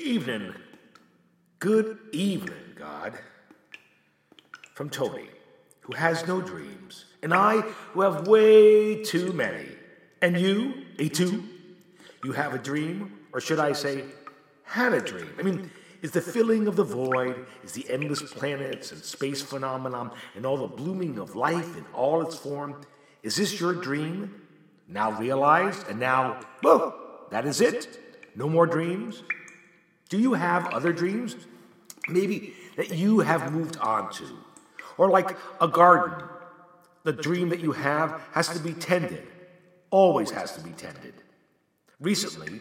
Evening. Good evening, God. From Tony, who has no dreams, and I, who have way too many. And you, a two, you have a dream, or should I say, had a dream? I mean, is the filling of the void, is the endless planets and space phenomenon, and all the blooming of life in all its form, is this your dream? Now realized, and now, whoa, that is it? No more dreams? Do you have other dreams? Maybe that you have moved on to. Or like a garden, the dream that you have has to be tended, always has to be tended. Recently,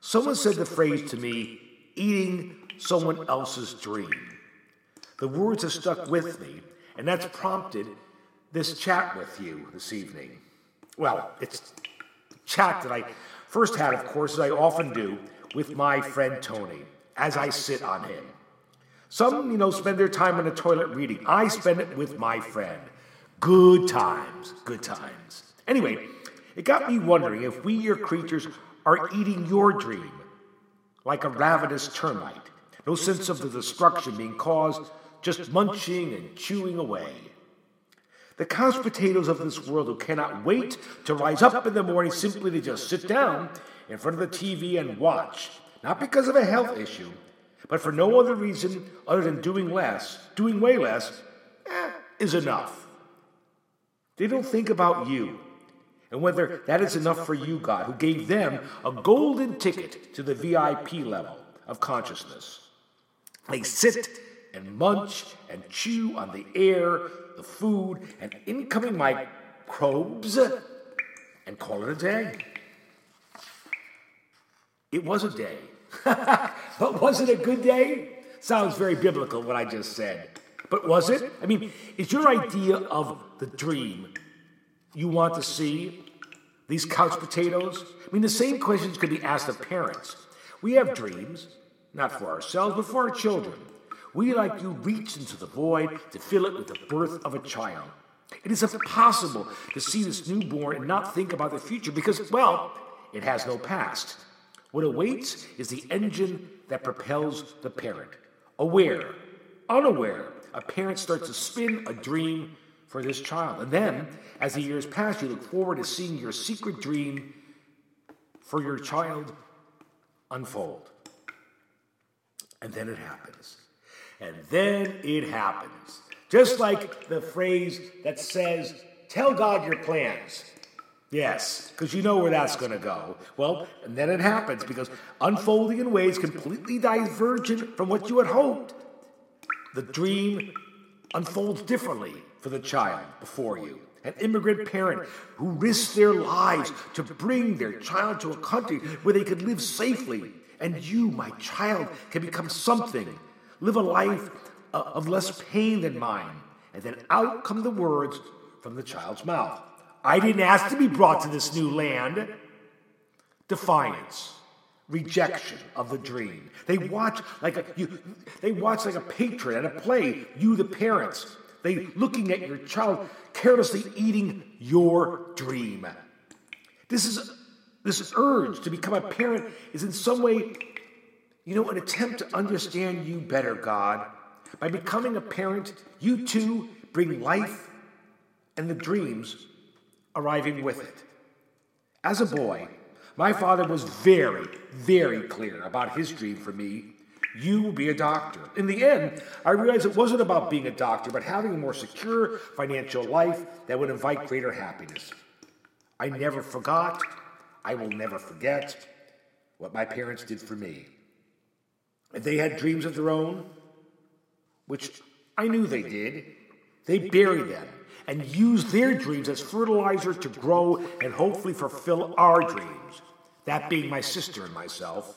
someone said the phrase to me, eating someone else's dream. The words have stuck with me, and that's prompted this chat with you this evening. Well, it's chat that I first had, of course, as I often do, with my friend Tony as I sit on him. Some, you know, spend their time in the toilet reading. I spend it with my friend. Good times, good times. Anyway, it got me wondering if we, your creatures, are eating your dream like a ravenous termite. No sense of the destruction being caused, just munching and chewing away. The couch potatoes of this world who cannot wait to rise up in the morning simply to just sit down in front of the TV and watch, not because of a health issue, but for no other reason other than doing less, doing way less, eh, is enough. They don't think about you and whether that is enough for you, God, who gave them a golden ticket to the VIP level of consciousness. They sit and munch and chew on the air the food and incoming microbes and call it a day. It was a day. but was it a good day? Sounds very biblical what I just said. But was it? I mean, is your idea of the dream you want to see these couch potatoes? I mean, the same questions could be asked of parents. We have dreams, not for ourselves, but for our children. We, like you, reach into the void to fill it with the birth of a child. It is impossible to see this newborn and not think about the future because, well, it has no past. What awaits is the engine that propels the parent. Aware, unaware, a parent starts to spin a dream for this child. And then, as the years pass, you look forward to seeing your secret dream for your child unfold. And then it happens. And then it happens. Just like the phrase that says, Tell God your plans. Yes, because you know where that's going to go. Well, and then it happens because unfolding in ways completely divergent from what you had hoped. The dream unfolds differently for the child before you. An immigrant parent who risked their lives to bring their child to a country where they could live safely. And you, my child, can become something live a life uh, of less pain than mine. And then out come the words from the child's mouth I didn't ask to be brought to this new land. Defiance, rejection of the dream. They watch like a, you, they watch like a patron at a play, you, the parents. They looking at your child carelessly eating your dream. This is this urge to become a parent is in some way you know, an attempt to understand you better, God. By becoming a parent, you too bring life and the dreams arriving with it. As a boy, my father was very, very clear about his dream for me. You will be a doctor. In the end, I realized it wasn't about being a doctor, but having a more secure financial life that would invite greater happiness. I never forgot, I will never forget what my parents did for me. If they had dreams of their own, which I knew they did, they buried them and used their dreams as fertilizer to grow and hopefully fulfill our dreams, that being my sister and myself.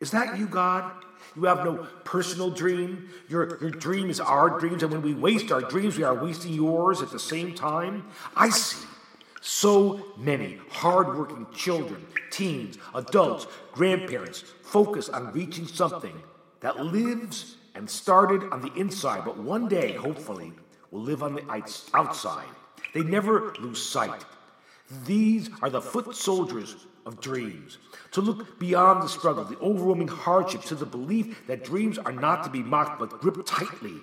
Is that you, God? You have no personal dream. Your, your dream is our dreams, and when we waste our dreams, we are wasting yours at the same time. I see so many hardworking children, teens, adults, grandparents focus on reaching something that lives and started on the inside, but one day, hopefully, will live on the outside. They never lose sight. These are the foot soldiers of dreams, to look beyond the struggle, the overwhelming hardships, to the belief that dreams are not to be mocked but gripped tightly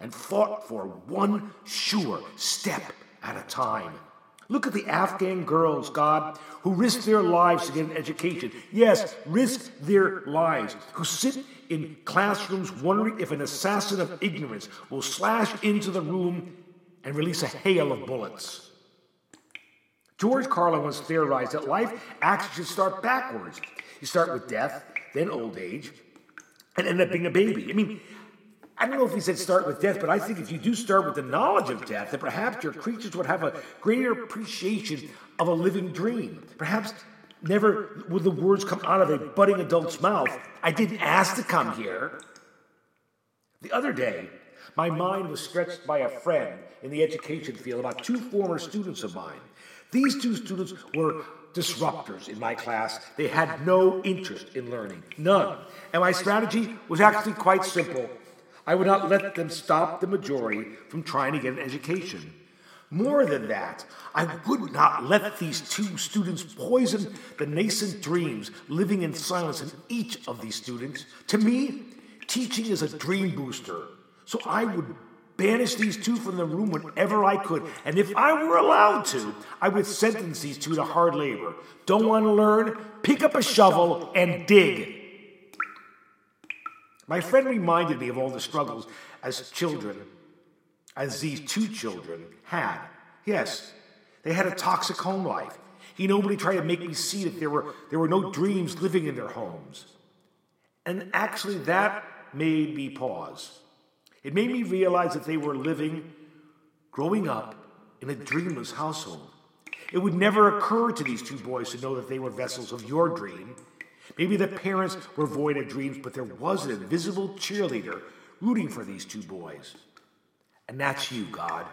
and fought for one sure step at a time. Look at the Afghan girls, God, who risk their lives to get an education. Yes, risk their lives, who sit in classrooms wondering if an assassin of ignorance will slash into the room and release a hail of bullets. George Carlin once theorized that life actually should start backwards. You start with death, then old age, and end up being a baby. I mean, I don't know if he said start with death, but I think if you do start with the knowledge of death, then perhaps your creatures would have a greater appreciation of a living dream. Perhaps never would the words come out of a budding adult's mouth, I didn't ask to come here. The other day, my mind was stretched by a friend in the education field about two former students of mine. These two students were disruptors in my class. They had no interest in learning, none. And my strategy was actually quite simple. I would not let them stop the majority from trying to get an education. More than that, I would not let these two students poison the nascent dreams living in silence in each of these students. To me, teaching is a dream booster. So I would banish these two from the room whenever I could. And if I were allowed to, I would sentence these two to hard labor. Don't want to learn? Pick up a shovel and dig. My friend reminded me of all the struggles as children, as these two children had. Yes, they had a toxic home life. He nobody tried to make me see that there were, there were no dreams living in their homes. And actually, that made me pause. It made me realize that they were living, growing up in a dreamless household. It would never occur to these two boys to know that they were vessels of your dream. Maybe the parents were void of dreams, but there was an invisible cheerleader rooting for these two boys. And that's you, God.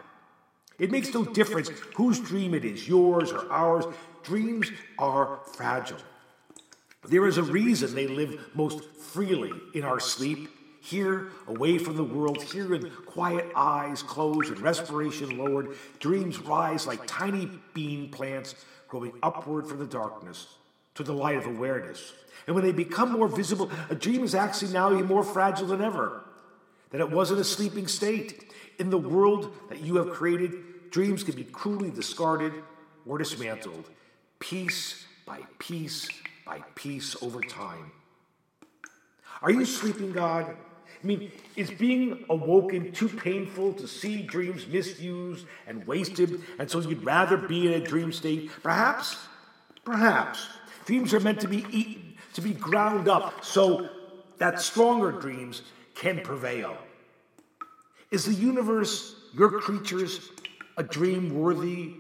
It makes no difference whose dream it is, yours or ours. Dreams are fragile. There is a reason they live most freely in our sleep here, away from the world, here in quiet eyes closed and respiration lowered, dreams rise like tiny bean plants growing upward from the darkness to the light of awareness. And when they become more visible, a dream is actually now even more fragile than ever, that it wasn't a sleeping state. In the world that you have created, dreams can be cruelly discarded or dismantled, piece by piece by piece over time. Are you sleeping, God? I mean, is being awoken too painful to see dreams misused and wasted, and so you'd rather be in a dream state? Perhaps, perhaps. Dreams are meant to be eaten, to be ground up, so that stronger dreams can prevail. Is the universe, your creatures, a dream worthy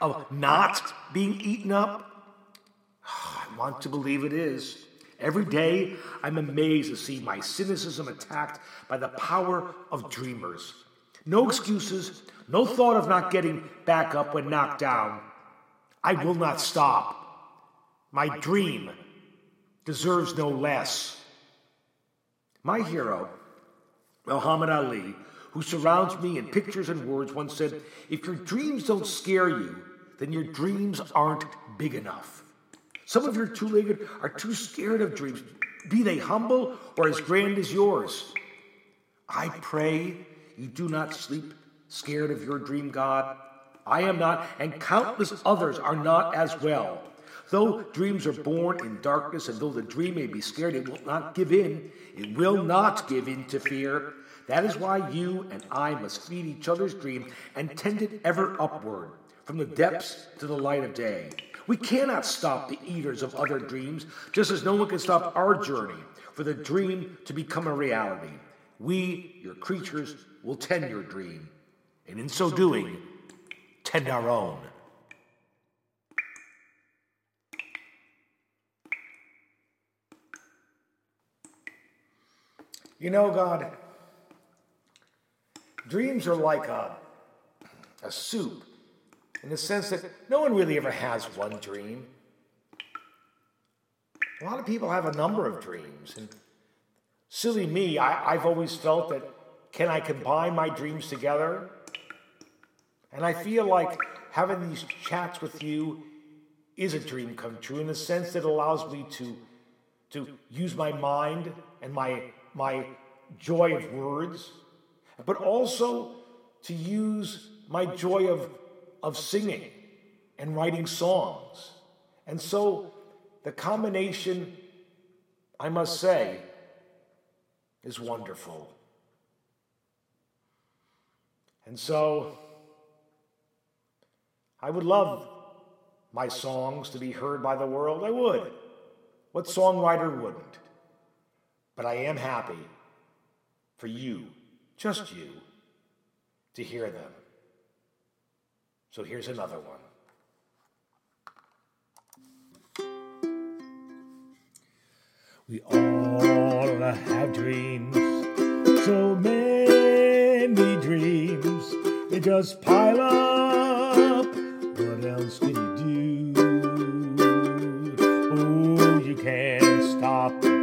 of not being eaten up? I want to believe it is. Every day, I'm amazed to see my cynicism attacked by the power of dreamers. No excuses, no thought of not getting back up when knocked down. I will not stop. My dream deserves no less. My hero, Muhammad Ali, who surrounds me in pictures and words, once said, If your dreams don't scare you, then your dreams aren't big enough. Some of your two legged are too scared of dreams, be they humble or as grand as yours. I pray you do not sleep scared of your dream, God. I am not, and countless others are not as well. Though dreams are born in darkness, and though the dream may be scared, it will not give in. It will not give in to fear. That is why you and I must feed each other's dream and tend it ever upward, from the depths to the light of day. We cannot stop the eaters of other dreams, just as no one can stop our journey for the dream to become a reality. We, your creatures, will tend your dream, and in so doing, tend our own. You know, God, dreams are like a, a soup in the sense that no one really ever has one dream. A lot of people have a number of dreams. And silly me, I, I've always felt that can I combine my dreams together? And I feel like having these chats with you is a dream come true in the sense that it allows me to, to use my mind and my, my joy of words, but also to use my joy of, of singing and writing songs. And so the combination, I must say, is wonderful. And so I would love my songs to be heard by the world. I would. What songwriter wouldn't? But I am happy for you, just you, to hear them. So here's another one. We all have dreams, so many dreams. They just pile up. What else can you do? Oh, you can't stop.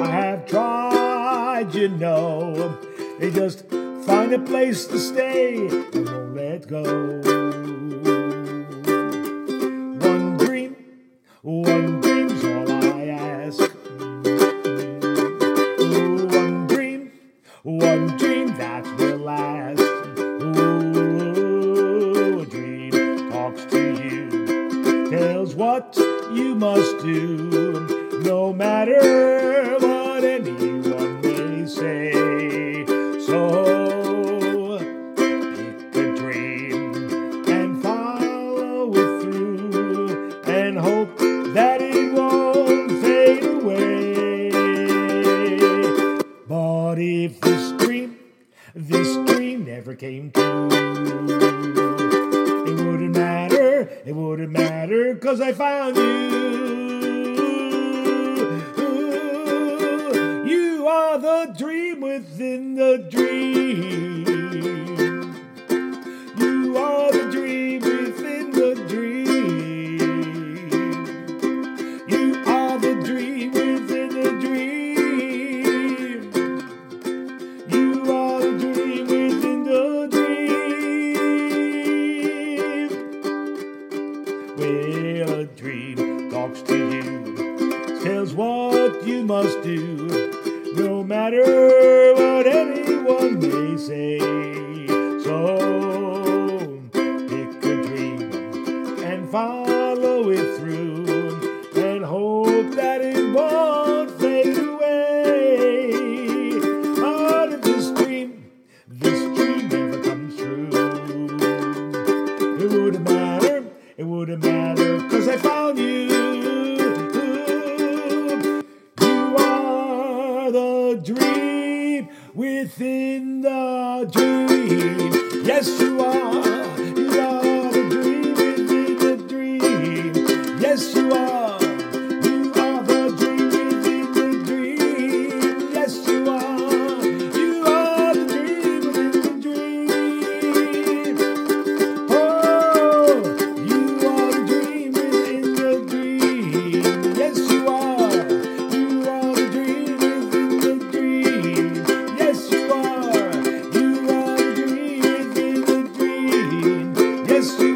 I have tried, you know. They just find a place to stay and won't let go. One dream, one dream's all I ask. Ooh, one dream, one dream that will last. Ooh, a dream talks to you, tells what you must do, no matter. the dream within the dream. Yes, you Cristo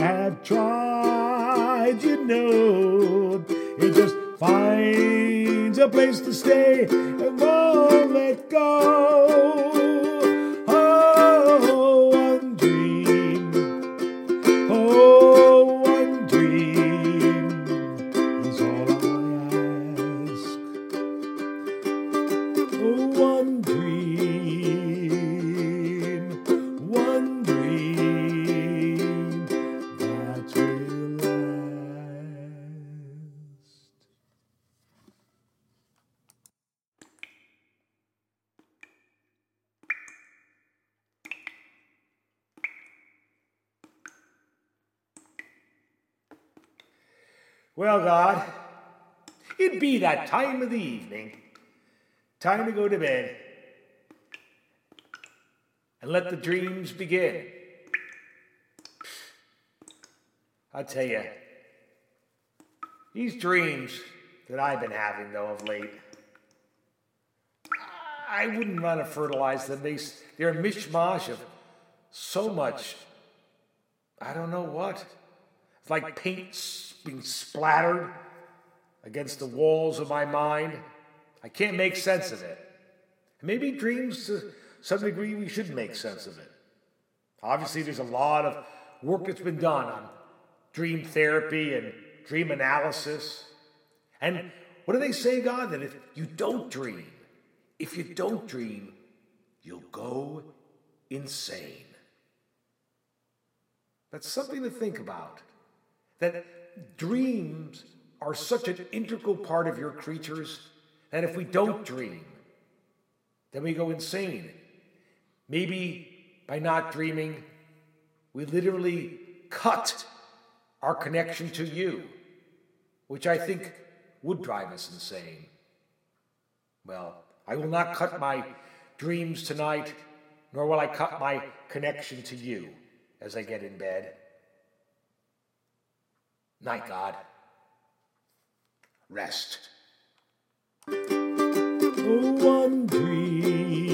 have tried, you know. It just finds a place to stay and won't let go. Well, God, it be that time of the evening, time to go to bed, and let the dreams begin. I tell you, these dreams that I've been having, though, of late, I wouldn't want to fertilize them. They, they're a mishmash of so much, I don't know what. It's like paint being splattered against the walls of my mind. I can't make sense of it. Maybe dreams, to some degree, we should make sense of it. Obviously, there's a lot of work that's been done on dream therapy and dream analysis. And what do they say, God? That if you don't dream, if you don't dream, you'll go insane. That's something to think about. That dreams are such an integral part of your creatures that if we don't dream, then we go insane. Maybe by not dreaming, we literally cut our connection to you, which I think would drive us insane. Well, I will not cut my dreams tonight, nor will I cut my connection to you as I get in bed. Night, God. Rest. Oh, one dream